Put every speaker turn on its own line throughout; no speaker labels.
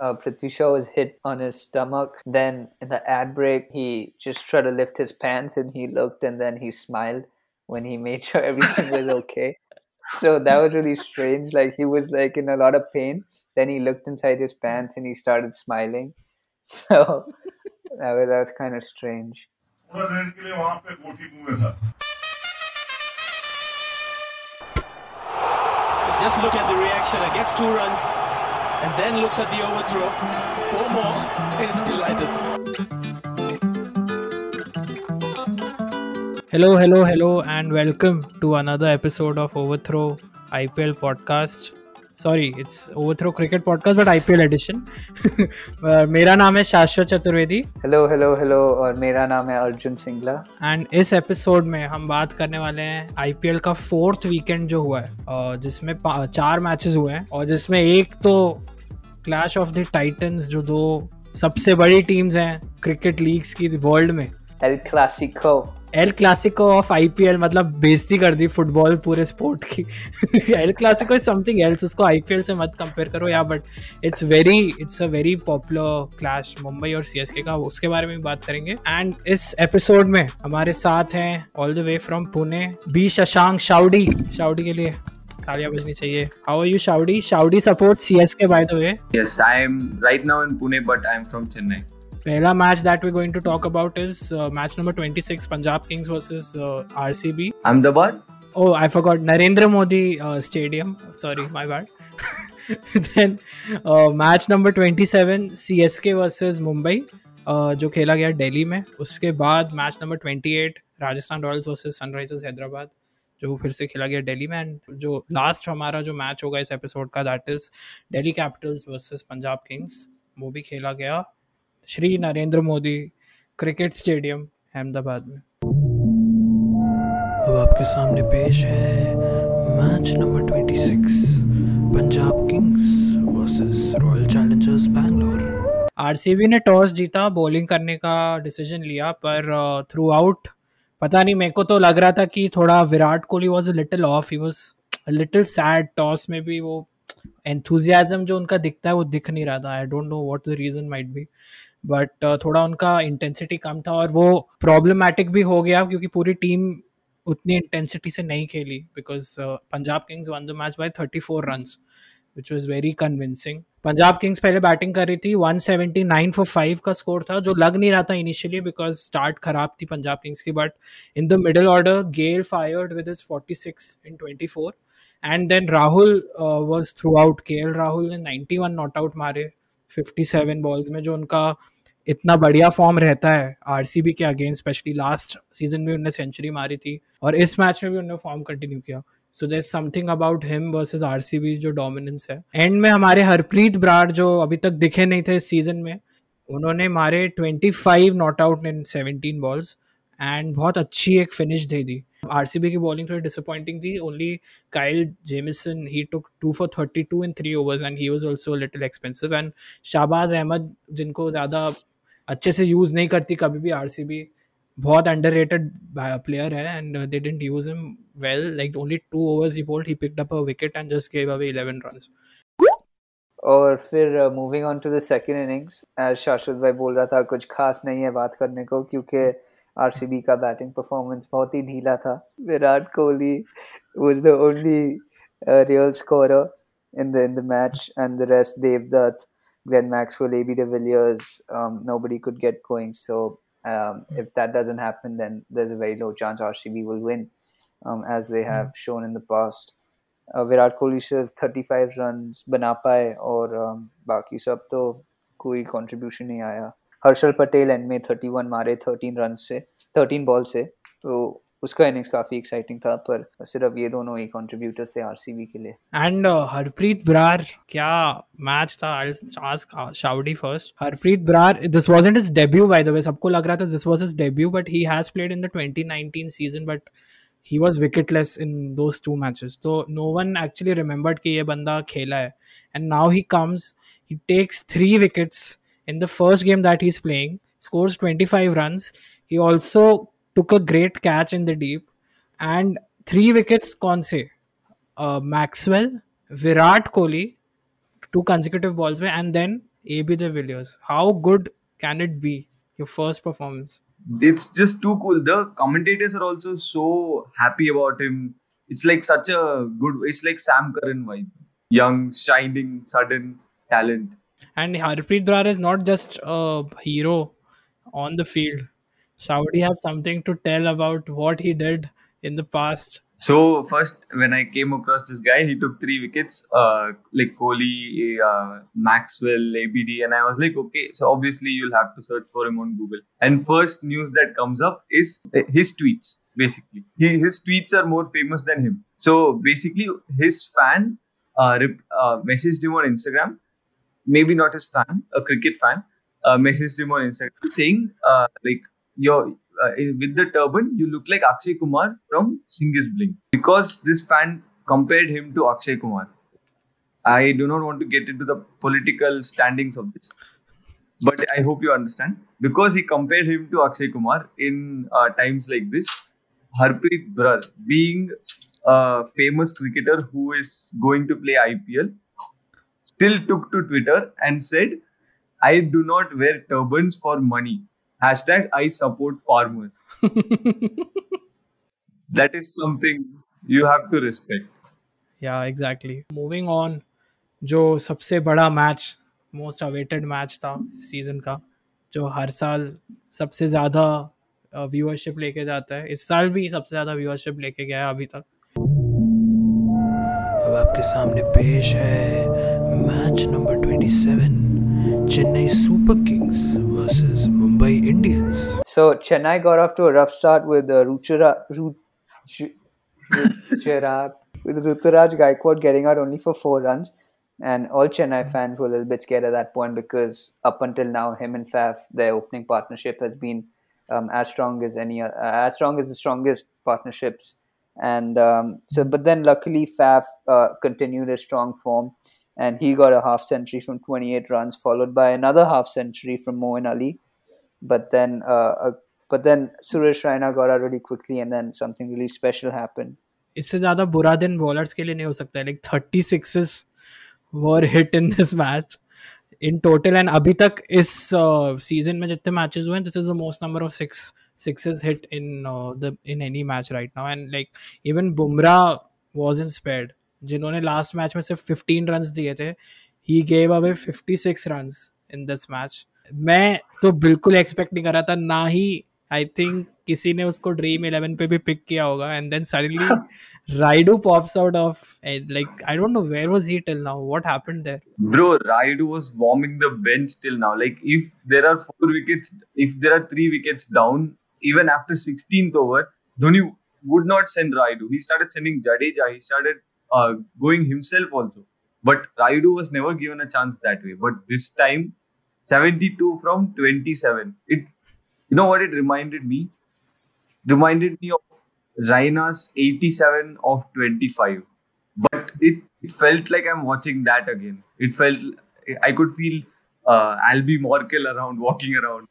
uh, Prithvi Shaw was hit on his stomach. Then in the ad break, he just tried to lift his pants and he looked and then he smiled when he made sure everything was okay. So that was really strange. Like he was like in a lot of pain. Then he looked inside his pants and he started smiling. So that was that was kind of strange.
Just look at the reaction. It gets two runs and then looks at the overthrow. Four more. He's delighted.
Hello, hello, hello, and welcome to another episode of Overthrow IPL podcast. Sorry it's Overthrow cricket podcast but IPL edition मेरा नाम है शाश्वत Chaturvedi.
Hello hello hello और मेरा नाम है Arjun Singla.
And इस episode में हम बात करने वाले हैं आईपीएल का फोर्थ वीकेंड जो हुआ है जिसमें चार मैचेस हुए हैं और जिसमें एक तो क्लैश ऑफ़ द टाइटंस जो दो सबसे बड़ी टीम्स हैं क्रिकेट लीग्स की वर्ल्ड में।
El Clasico
El Clasico of IPL मतलब बेइज्जती कर दी फुटबॉल पूरे स्पोर्ट की। El Clasico is something else उसको आईपीएल से मत कंपेयर करो या but it's very it's a very popular clash Mumbai और सीएसके का, उसके बारे में भी बात करेंगे। एंड इस एपिसोड में हमारे साथ हैं all the way from Pune B Shashank Shaudi Shaudi के लिए तालियाँ बजनी चाहिए। How are you Shaudi Shaudi support CSK by the way
yes I am right now in Pune but I am from Chennai
पहला match that we going to talk about is match number 26 Punjab Kings versus RCB
Ahmedabad
oh I forgot Narendra Modi stadium sorry my bad then match number 27 CSK versus Mumbai जो खेला गया दिल्ली में। उसके बाद match number 28 Rajasthan Royals versus Sunrisers Hyderabad जो फिर से खेला गया दिल्ली में। एंड जो लास्ट हमारा जो मैच होगा इस एपिसोड का that is Delhi Capitals versus Punjab Kings वो भी खेला गया। श्री नरेंद्र मोदी क्रिकेट स्टेडियम, अहमदाबाद में। अब आपके सामने पेश है match number 26 Punjab Kings versus Royal Challengers Bangalore. RCB ने टॉस जीता बॉलिंग करने का डिसीज़न लिया, पर थ्रू आउट पता नहीं, मेरे को तो लग रहा था कि थोड़ा Virat Kohli was a little off he was little sad toss में भी वो एंथुजियाजम जो उनका दिखता है वो दिख नहीं रहा था। I don't know what the reason might be but uh, थोड़ा उनका इंटेंसिटी कम था और वो प्रॉब्लमैटिक भी हो गया क्योंकि पूरी टीम उतनी इंटेंसिटी से नहीं खेली because Punjab Kings won the match by thirty four run which was very convincing Punjab Kings पहले बैटिंग कर रही थी 179 फॉर फाइव का स्कोर था जो लग नहीं रहा था इनिशियली बिकॉज़ स्टार्ट खराब थी पंजाब किंग्स की but in the middle order Gayle fired with is 46 in 24 and then Rahul was through out K L Rahul ने 91 नॉट आउट मारे 57 बॉल्स में जो उनका इतना बढ़िया फॉर्म रहता है आरसीबी के अगेंस्ट स्पेशली लास्ट सीज़न में उन्होंने सेंचुरी मारी थी और इस मैच में भी उन्होंने फॉर्म कंटिन्यू किया। So there something about him versus R जो डोमिनेंस है। एंड में हमारे हरप्रीत ब्राड जो अभी तक दिखे नहीं थे इस सीज़न में, उन्होंने मारे 25 not out in 17 balls and बहुत अच्छी एक फिनिश दे दी। आरसीबी की बॉलिंग थोड़ी डिसअपॉइंटिंग थी. Only Kyle Jamieson he took two for thirty two in three overs and he was also little expensive and Shahbaz Ahmed जिनको ज़्यादा अच्छे से यूज़ नहीं करती कभी भी आरसीबी बहुत अंडर रेटेड प्लेयर है and they didn't use him well like only two overs he bowled he picked up a wicket and just gave away 11 runs
और फिर moving on to the second innings as Shashwat भाई बोल रहा था, कुछ खास नहीं है बात करने को, क्योंकि आरसीबी का बैटिंग परफॉर्मेंस बहुत ही ढीला था Virat Kohli was the only real scorer in the in the match and the rest Devdutt, Glenn Maxwell, AB de Villiers, um, nobody could get going. So um, if that doesn't happen, then there's a very low chance RCB will win, um, as they have mm. shown in the past. Uh, Virat Kohli सिर्फ 35 run बना पाए और um, बाकी सब तो कोई contribution नहीं आया हर्षल पटेल एंड में 31 मारे 13 रन से 13 बॉल से तो उसका इनिंग्स काफ़ी एक्साइटिंग था पर सिर्फ़ ये दोनों ही कंट्रीब्यूटर्स थे आरसीबी के लिए।
एंड uh, हरप्रीत ब्रार क्या मैच था आज Shaudi first Harpreet Brar this wasn't his debut by the way सबको लग रहा था this was his debut but he has played in the 2019 season but he was wicketless in those two matches तो no one actually remembered कि ये बंदा खेला है। And now he comes he takes three wickets in the first game that he's playing, scores 25 runs. He also took a great catch in the deep and three wickets conse: uh, Maxwell, Virat Kohli, two consecutive balls, and then AB de Villiers. How good can it be? Your first performance.
It's just too cool. The commentators are also so happy about him. It's like such a good. It's like Sam Curran vibe. Young, shining, sudden talent.
And Harpreet Brar is not just a hero on the field. Saudi has something to tell about what he did in the past.
So first, when I came across this guy, he took three wickets, uh, like Kohli, uh, Maxwell, ABD, and I was like, okay. So obviously, you'll have to search for him on Google. And first news that comes up is his tweets. Basically, he, his tweets are more famous than him. So basically, his fan uh, rep- uh, messaged him on Instagram. Maybe not his fan, a cricket fan, uh, messaged him on Instagram saying, uh, like, your uh, with the turban, you look like Akshay Kumar from Singh Is Bliing. Because this fan compared him to Akshay Kumar. I do not want to get into the political standings of this, but I hope you understand. Because he compared him to Akshay Kumar in uh, times like this, Harpreet Brar, being a famous cricketer who is going to play IPL, still took to Twitter and said, I do not wear turbans for money. Hashtag I support farmers. that is something you have to respect.
Yeah, exactly. Moving on, जो सबसे बड़ा match most awaited match था season का जो हर साल सबसे ज़्यादा viewership लेके जाता है इस साल भी सबसे ज़्यादा व्यूअरशिप लेके गया है अभी तक अब आपके सामने पेश है Match number 27 Chennai Super Kings versus Mumbai Indians.
So Chennai got off to a rough start with uh, Ruchira, Ruchira, with Ruturaj Gaikwad getting out only for four runs. And all Chennai fans were a little bit scared at that point because up until now, him and Faf, their opening partnership has been um, as strong as any, uh, as strong as the strongest partnerships. And um, so, but then luckily, Faf uh, continued his strong form and he got a half century from 28 runs, followed by another half century from Moeen Ali. But then, uh, a, but then Suresh Raina got out really quickly, and then something really special happened.
इससे ज्यादा बुरा दिन bowlers के लिए नहीं हो सकता Like like thirty sixes were hit in this match in total and अभी तक इस uh, सीजन में जितने मैचेस हुए हैं this is the most number of six sixes hit in the in any match right now and like even Bumrah was in जिन्होंने last match में सिर्फ़ 15 रन्स दिए थे he gave away 56 runs in this match मैं तो बिल्कुल expect नहीं कर रहा था ना ही आई थिंक किसी ने उसको ड्रीम इलेवन पे भी पिक किया होगा and then suddenly Rayudu pops out of like I don't know where was he till now what happened there
Bro, Raidu was warming the bench till now. Like, if there are four wickets, if there are three wickets down, even after 16th over, Dhoni would not send Raidu. He started sending Jadeja. He started uh, going himself also. But Rayudu was never given a chance that way. But this time, 72 from 27. It, you know what it reminded me? Reminded me of Raina's 87 of 25 but it, it felt like I'm watching that again. It felt I could feel uh, Albie Morkel around, walking around.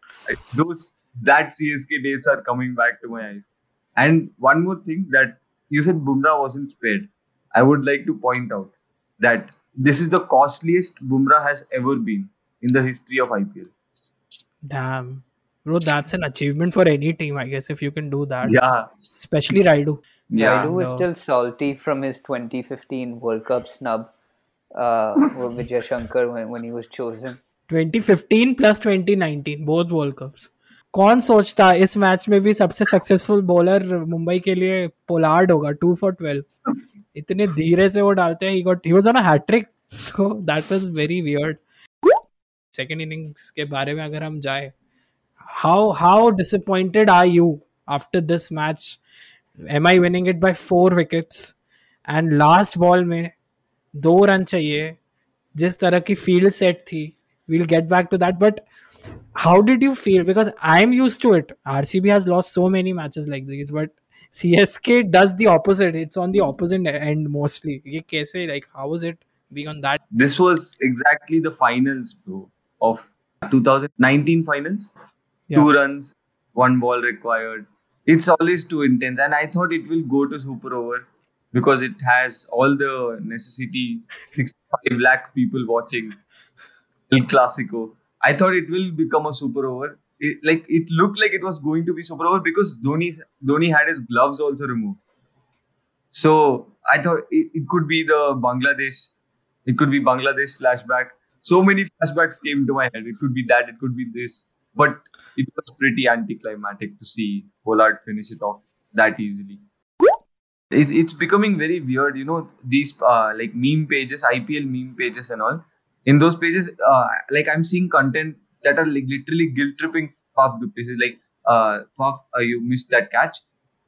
Those that CSK days are coming back to my eyes. And one more thing that you said Bumrah wasn't spared. I would like to point out that this is the costliest Bumrah has ever been in the history of IPL.
Damn. Bro, that's an achievement for any team, I guess, if you can do that.
Yeah.
Especially Rayudu.
Yeah.
Rayudu
is
still salty from his 2015 World Cup snub uh, with Vijay Shankar when, when he was chosen.
2015 plus 2019, both World Cups. कौन सोचता इस match में भी सबसे successful bowler Mumbai के लिए Pollard होगा to for twelve इतने धीरे से वो डालते हैं he got he was on a hat-trick so that was very weird second innings के बारे में अगर हम जाए how how disappointed are you after this match am I winning it by four wickets and last ball में दो run चाहिए, जिस तरह की फ़ील्ड सेट थी, we'll get back to that, but how did you feel? Because i'm used to it. Rcb has lost so many matches like these, but csk does the opposite it's on the opposite end mostly like how was it being on that
This was exactly the finals, bro, of 2019 finals.
Yeah.
Two runs, one ball required. It's always too intense, and I thought it will go to super over because it has all the necessity. 65 lakh people watching. El Clasico. I thought it will become a super over. It, like it looked like it was going to be super over because Dhoni Dhoni had his gloves also removed. So I thought it, it could be the Bangladesh. It could be Bangladesh flashback. So many flashbacks came to my head. It could be that. It could be this. But it was pretty anticlimactic to see Pollard finish it off that easily. It's, it's becoming very weird, you know, these uh, like meme pages, IPL meme pages and all. In those pages, uh, like I'm seeing content that are like literally guilt tripping Faf du Plessis. Like, uh, Faf, uh, you missed that catch,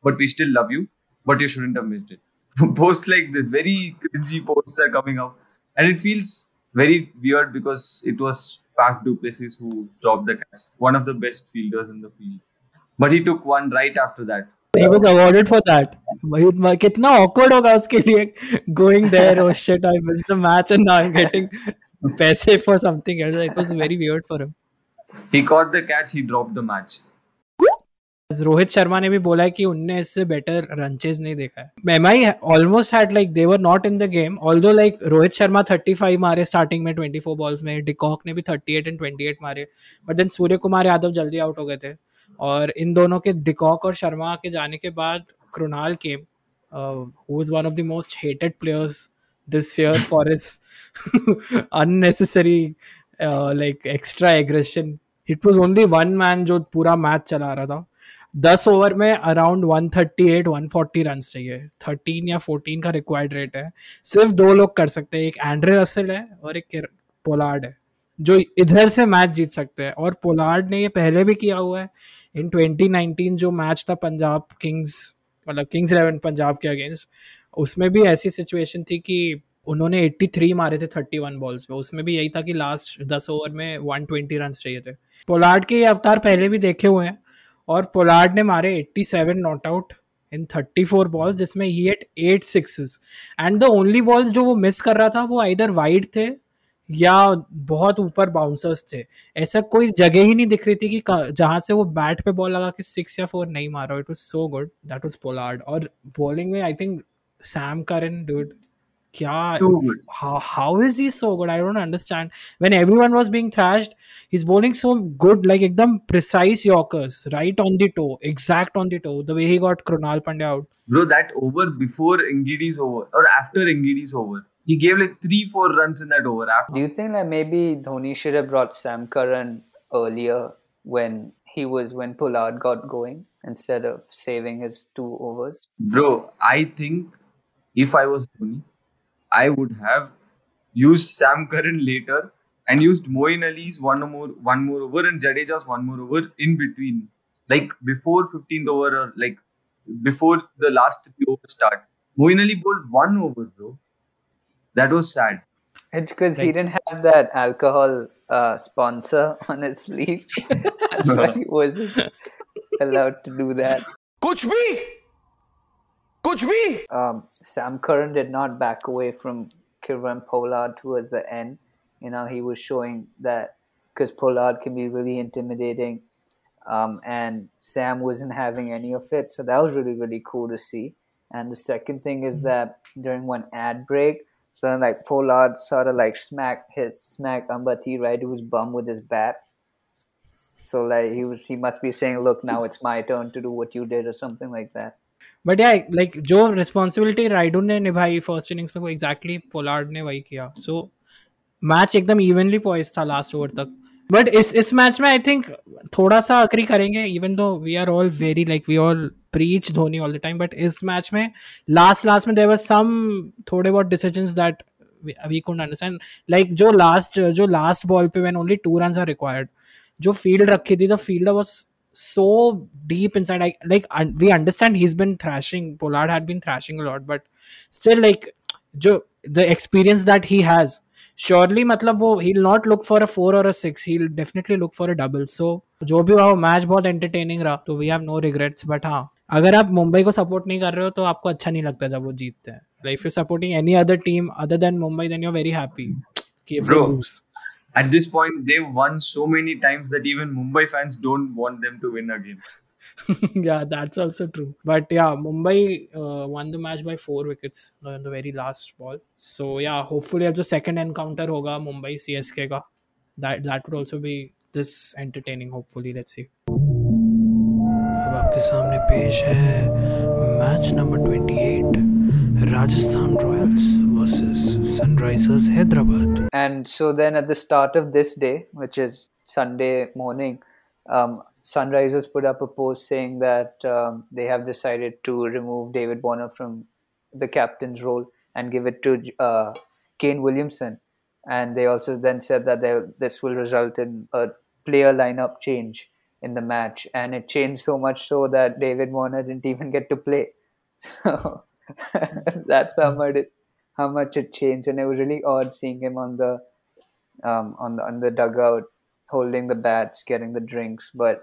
but we still love you, but you shouldn't have missed it. Posts like this, very cringy posts are coming up. And it feels very weird because it was Faf du Plessis who dropped the catch, one of the best fielders in the field. But he took one right after that.
he was awarded for that वही- कितना awkward होगा उसके लिए going there oh shit I missed the match and now I'm getting पैसे for something else it was very weird for him
He caught the catch, he dropped the match.
Rohit Sharma ने भी बोला है कि उनने इससे बेटर रन चेज नहीं देखा है am I almost had like they were not in the game although like Rohit Sharma 35 मारे स्टार्टिंग में 24 बॉल्स में डिकॉक ने भी 38 एंड 28 मारे बट देन सूर्य कुमार यादव जल्दी आउट हो गए थे और इन दोनों के डिकॉक और शर्मा के जाने के बाद Krunal came who was one of the most hated players this year for his unnecessary uh, extra aggression. It was only one man जो पूरा मैच चला रहा था। दस ओवर में अराउंड 138 140 रन चाहिए 13 या। 14 का रिक्वायर्ड रेट है। सिर्फ़ दो लोग कर सकते हैं। एक एंड्रे रसल है और एक पोलार्ड है जो इधर से मैच जीत सकते हैं। और पोलार्ड ने ये पहले भी किया हुआ है। इन 2019 जो मैच था पंजाब किंग्स मतलब किंग्स इलेवन पंजाब के अगेंस्ट उसमें भी ऐसी सिचुएशन थी कि उन्होंने 83 मारे थे 31 बॉल्स में। उसमें भी यही था कि लास्ट 10 ओवर में 120 रन चाहिए थे। पोलार्ड के ये अवतार पहले भी देखे हुए हैं और पोलार्ड ने मारे 87 नॉट आउट इन 34 बॉल्स जिसमें he eight eight sixes and the only balls जो वो मिस कर रहा था, वो इधर वाइड थे या बहुत ऊपर बाउंसर्स थे। ऐसा कोई जगह ही नहीं दिख रही थी कि जहाँ से वो बैट पे बॉल लगा के सिक्स या फोर नहीं मारा। It was so good that was Pollard. और बॉलिंग में I think Sam Curran dude क्या
Too good.
how, how is he so good i don't understand when everyone was being thrashed he's bowling so good like ekdam precise yorkers right on the toe exact on the toe the way he got Krunal Pandya out
Bro, that over before Ngidi's over or after Ngidi's over, he gave like three, four runs in that over. After,
Do you think that maybe Dhoni should have brought Sam Curran earlier when he was when Pollard got going instead of saving his two overs?
bro, I think if I was Dhoni, I would have used Sam Curran later and used Moeen Ali's one more one more over and Jadeja's one more over in between, like before 15th over or like before the last three over start. Moeen Ali bowled one over, bro. That was sad.
It's because he didn't have that alcohol uh, sponsor on his sleeve. That's why he wasn't allowed to do that.
Coach me! Coach me.
Um, Sam Curran did not back away from Kieron Pollard towards the end. You know, he was showing that because Pollard can be really intimidating, um, and Sam wasn't having any of it. So that was really, really cool to see. And the second thing is that during one ad break, so then, like Pollard sort of like smack his smack Ambati right to his bum with his bat. So like he was he must be saying, "Look, now it's my turn to do what you did" or something like that.
But या like जो responsibility Rayudu ने निभाई first innings में, वो exactly Pollard ने वही किया। So match एकदम इवनली पॉइस था लास्ट ओवर तक। बट इस इस मैच में आई थिंक थोड़ा सा अग्री करेंगे even though we are all very like we all preach Dhoni all the time but इस मैच में लास्ट लास्ट में देर वर सम थोड़े बहुत decisions that we could understand like जो लास्ट जो लास्ट बॉल पे when only two runs are required जो field रखी थी the fielder was so deep inside. I like un- we understand he's been thrashing. Pollard had been thrashing a lot, but still like जो the experience that he has surely मतलब वो he not look for a four और a six he definitely look for a double so जो भी हुआ वो match बहुत entertaining रहा तो we have no regrets but हाँ अगर आप मुंबई को सपोर्ट नहीं कर रहे हो तो आपको अच्छा नहीं लगता जब वो जीतते हैं like you supporting any other team other than Mumbai then you are very happy कि if they
Bro.
lose.
At this point, they've won so many times that even Mumbai fans don't want them to win again.
yeah, that's also true. But yeah, Mumbai uh, won the match by four wickets uh, in the very last ball. So yeah, hopefully अब जो second encounter होगा Mumbai CSK का that that would also be this entertaining hopefully let's see अब आपके सामने पेश है match number 28 Rajasthan Royals versus Sunrisers Hyderabad.
And so then at the start of this day, which is Sunday morning, um, Sunrisers put up a post saying that um, they have decided to remove David Warner from the captain's role and give it to uh, Kane Williamson. And they also then said that this will result in a player lineup change in the match. And it changed so much so that David Warner didn't even get to play. So that's how much it how much it changed. And it was really odd seeing him on the um, on the on the dugout, holding the bats, getting the drinks. But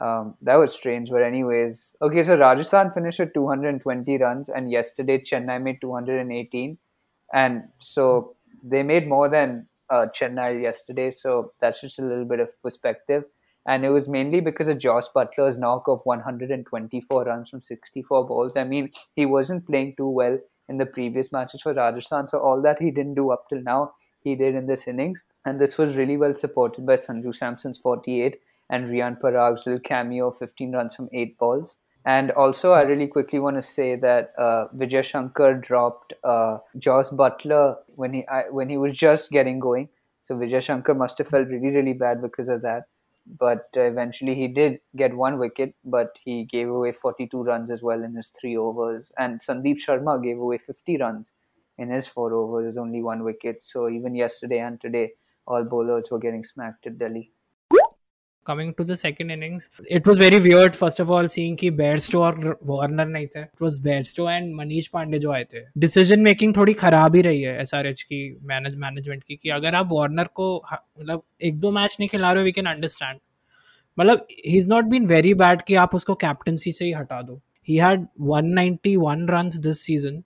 um, that was strange. But anyways, okay. So Rajasthan finished with 220 runs, and yesterday Chennai made 218, and so they made more than uh, Chennai yesterday. So that's just a little bit of perspective. And it was mainly because of Josh Buttler's knock of 124 runs from 64 balls. I mean, he wasn't playing too well in the previous matches for Rajasthan. So all that he didn't do up till now, he did in this innings. And this was really well supported by Sanju Samson's 48 and Riyan Parag's little cameo, 15 runs from 8 balls. And also, I really quickly want to say that uh, Vijay Shankar dropped uh, Josh Buttler when he I, when he was just getting going. So Vijay Shankar must have felt really really bad because of that. But eventually, he did get one wicket, but he gave away 42 runs as well in his three overs. And Sandeep Sharma gave away 50 runs in his four overs, only one wicket. So even yesterday and today, all bowlers were getting smacked at Delhi.
Coming to the second innings. It was very weird first of all seeing कि Bairstow और Warner नहीं थे. It was Bairstow and Manish Pandey जो आए थे. Decision making थोड़ी खराब ही रही है एसआरएच की मैनेज मैनेजमेंट की कि अगर आप वार्नर को मतलब एक दो मैच नहीं खिला रहे हो वी कैन अंडरस्टैंड मतलब he is not been very bad कि आप उसको कैप्टनसी से ही हटा दो. He had 191 runs this season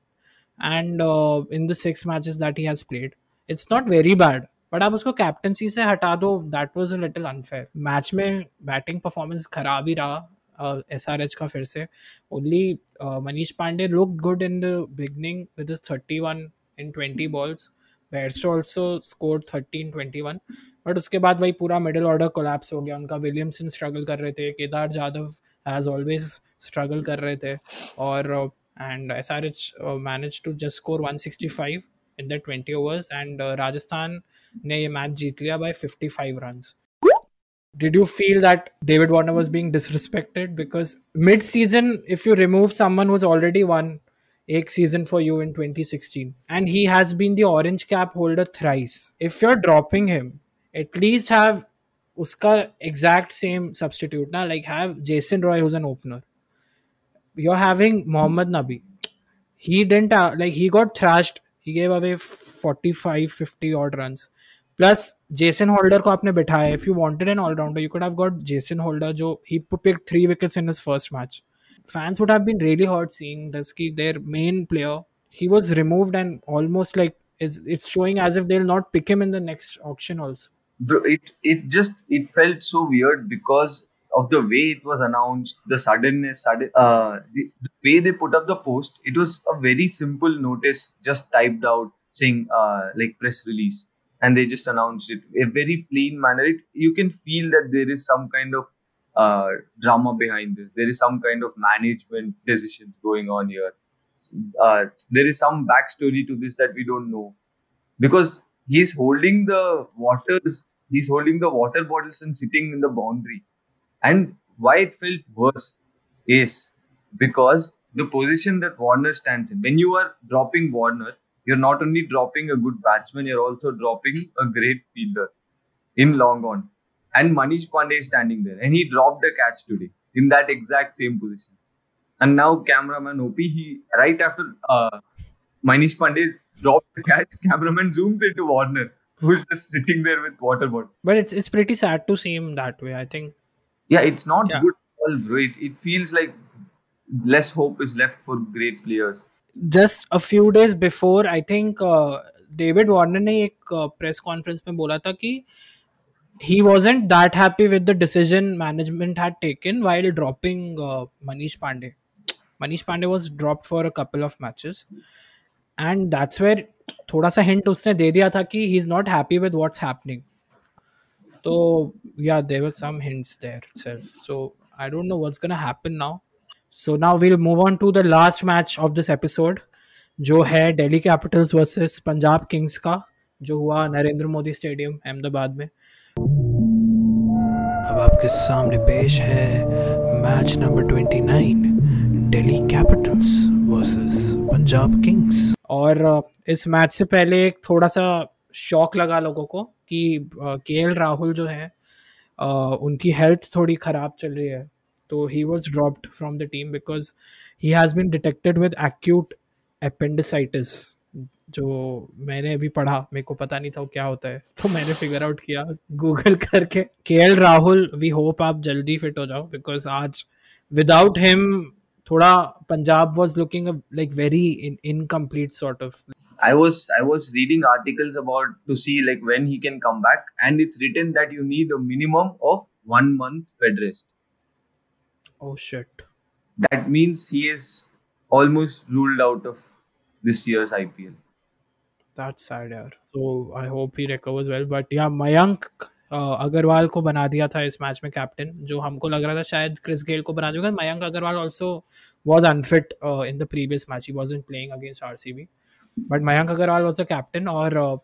and uh, in the six matches that he has played it's not very bad. But आप उसको कैप्टनसी से हटा दो that was a little unfair match में बैटिंग परफॉर्मेंस खराब ही रहा एस आर एच का फिर से. Only Manish Pandey look good in the beginning with thirty one in twenty balls Bairstow also score thirteen twenty one but उसके बाद वही पूरा मिडिल ऑर्डर कोलैप्स हो गया. उनका विलियमसन स्ट्रगल कर रहे थे. Kedar Jadhav has always struggle कर रहे थे. और and S R H manage to just score one sixty five in the twenty overs and Rajasthan ने ये मैच जीत लिया by 55 runs. Did you feel that David Warner was being disrespected? Because mid-season, if you remove someone who's already won एक season for you in 2016, and he has been the orange cap holder thrice, if you're dropping him, at least have उसका exact same substitute ना like have Jason Roy who's an opener. You're having Mohammad Nabi. He didn't uh, like he got thrashed. He gave away 45 50 odd runs. Plus Jason holder को आपने बिठाया if you wanted an allrounder you could have got Jason holder जो ही pick three wickets in his first match fans would have been really hurt seeing this ki their main player he was removed and almost like it's it's showing as if they'll not pick him in the next auction also
Bro, it it just it felt so weird because of the way it was announced, the suddenness, sudden, uh, the, the way they put up the post. It was a very simple notice, just typed out saying uh, like press release, and they just announced it a very plain manner. It, you can feel that there is some kind of uh, drama behind this. There is some kind of management decisions going on here. Uh, there is some backstory to this that we don't know because he's holding the waters he's holding the water bottles and sitting in the boundary and why it felt worse is because the position that warner stands in when you are dropping warner you're not only dropping a good batsman you're also dropping a great fielder in long on and manish pandey is standing there and he dropped a catch today in that exact same position and now cameraman op he right after uh, manish pandey dropped the catch cameraman zooms into warner who's just sitting there with water bottle.
but it's it's pretty sad to see him that way i think
Yeah, it's not
Yeah.
good at all, bro. It, it feels like less hope is left for great players.
Just a few days before I think David Warner ने एक press conference में बोला था कि he wasn't that happy with the decision management had taken while dropping uh, Manish Pandey. Manish Pandey was dropped for a couple of matches, and that's where थोड़ा सा hint उसने दे दिया था कि he is not happy with what's happening. So yeah, there were some hints there itself. So I don't know what's gonna happen now. So now we'll move on to the last match of this episode, जो है Delhi Capitals versus Punjab Kings का जो हुआ Narendra Modi stadium Ahmedabad में। अब आपके सामने पेश है match number 29 Delhi Capitals versus Punjab Kings और इस मैच से पहले एक थोड़ा सा शॉक लगा लोगों को कि के एल राहुल जो है उनकी हेल्थ थोड़ी ख़राब चल रही है। तो he was dropped from the team because he has been detected with acute appendicitis जो मैंने अभी पढ़ा मेरे को पता नहीं था वो क्या होता है तो मैंने फिगर आउट किया गूगल करके के एल राहुल वी होप आप जल्दी फिट हो जाओ बिकॉज आज विदाउट हिम थोड़ा Punjab was looking like very incomplete sort of
I was I was reading articles about to see like when he can come back, and it's written that you need a minimum of one month bed rest.
Oh shit.
That means he is almost ruled out of this year's IPL.
That's sad यार so I hope he recovers well. But yeah अ, अग्रवाल को बना दिया था इस match में captain जो हमको लग रहा था शायद क्रिस गेल को बना दिया Mayank Agarwal also was unfit in the previous match he was playing against R C B but Mayank Agarwal was the captain और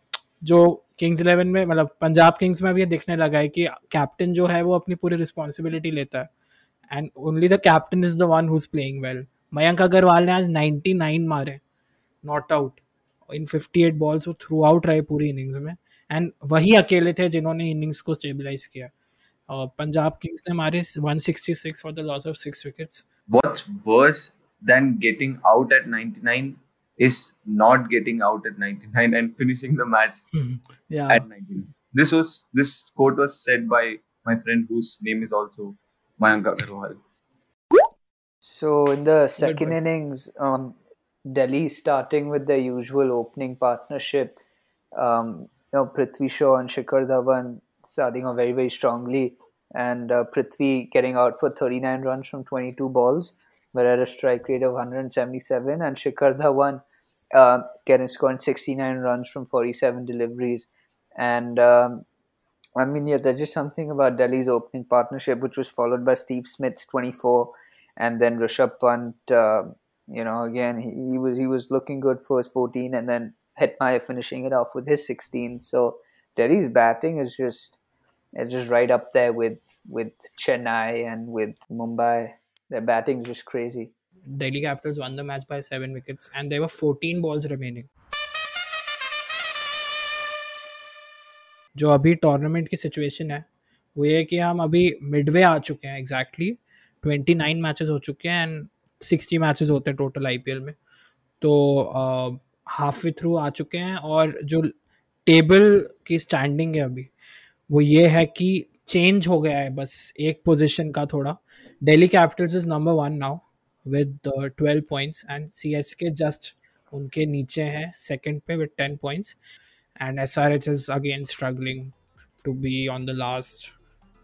जो किंग्स इलेवन में मतलब पंजाब किंग्स में अब ये दिखने लगा है कि कैप्टन जो है वो अपनी पूरी रिस्पॉन्सिबिलिटी लेता है। And only the captain is the one who is playing well Mayank Agarwal ने आज 99 मारे. नॉट आउट इन 58 बॉल्स वो थ्रू आउट रहे पूरी इनिंग्स में. एंड वही अकेले थे जिन्होंने इनिंग्स को स्टेबलाइज किया. और पंजाब किंग्स ने मारे 166 for the loss of six wickets
What's worse than getting out at 99 is not getting out at 99 and finishing the match
या
at 99. This was this quote was said by my friend whose name is also Mayank Agarwal.
So in the second
boy.
innings, um, Delhi starting with their usual opening partnership. Um, you know, Prithvi Shaw and Shikhar Dhawan starting off very very strongly, and uh, Prithvi getting out for 39 runs from 22 balls, but at a strike rate of 177, and Shikhar Dhawan uh, getting scoring 69 runs from 47 deliveries, and um, I mean, yeah, there's just something about Delhi's opening partnership, which was followed by Steve Smith's 24, and then Rishabh Pant. Uh, you know, again, he, he was he was looking good for his 14, and then Hetmyer finishing it off with his 16. So Delhi's batting is just it's just right up there with with Chennai and with Mumbai. Their batting is just crazy.
Delhi Capitals won the match by 7 wickets and there were 14 balls remaining. जो अभी tournament की situation है, वो ये कि हम अभी Midway आ चुके हैं एग्जैक्टली ट्वेंटी नाइन मैचेस हो चुके हैं एंड सिक्सटी मैचेस होते हैं टोटल आईपीएल में. तो हाफ़ वे थ्रू आ चुके हैं और जो टेबल की स्टैंडिंग है अभी, वो ये है कि चेंज हो गया है बस एक पोजीशन का थोड़ा. Delhi Capitals is number one now with twelve points and C K just उनके नीचे हैं सेकंड पे with ten points and SRH is again struggling to be on the last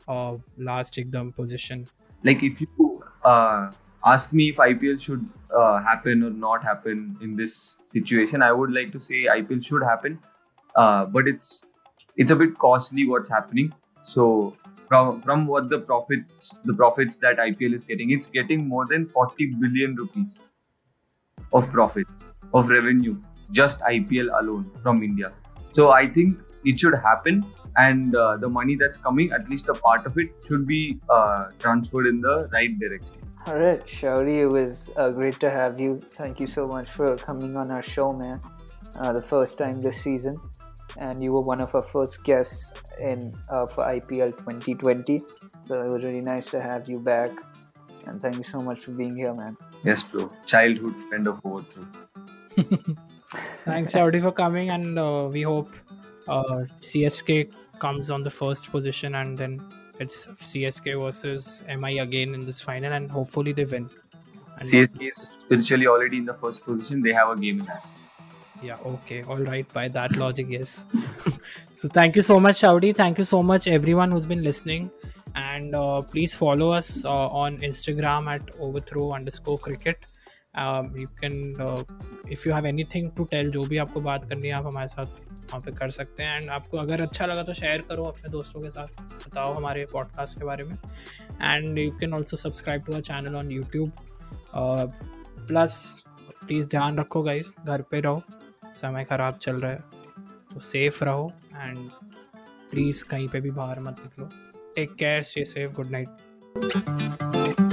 uh, last ekdam position.
Like if you uh, ask me if IPL should uh, happen or not happen in this situation, I would like to say IPL should happen, uh, but it's it's a bit costly what's happening. So from from what the profits the profits that IPL is getting, it's getting more than 40 billion rupees of profit of revenue just IPL alone from India. So I think it should happen, and uh, the money that's coming, at least a part of it, should be uh, transferred in the right direction.
All right, Shauri, it was uh, great to have you. Thank you so much for coming on our show, man. Uh, the first time this season, and you were one of our first guests in uh, for IPL 2020. So it was really nice to have you back, and thank you so much for being here, man.
Yes, bro. Childhood friend of overthrow.
Thanks, Shouty, for coming, and uh, we hope uh, CSK comes on the first position, and then it's CSK versus MI again in this final, and hopefully they win. And
CSK is spiritually already in the first position. They have a game in hand.
Yeah, okay, all right. By that logic, yes. so thank you so much, Shouty. Thank you so much, everyone who's been listening, and uh, please follow us uh, on Instagram at overthrow underscore cricket. Um, can if you have have anything to tell, जो भी आपको बात करनी है आप हमारे साथ वहाँ पे कर सकते हैं। एंड आपको अगर अच्छा लगा तो शेयर करो अपने दोस्तों के साथ बताओ हमारे पॉडकास्ट के बारे में। And you can also subscribe to a channel on YouTube plus please ध्यान रखो गाइस घर पे रहो समय ख़राब चल रहा है तो सेफ़ रहो। एंड प्लीज़ कहीं पे भी बाहर मत निकलो। Take care stay safe good night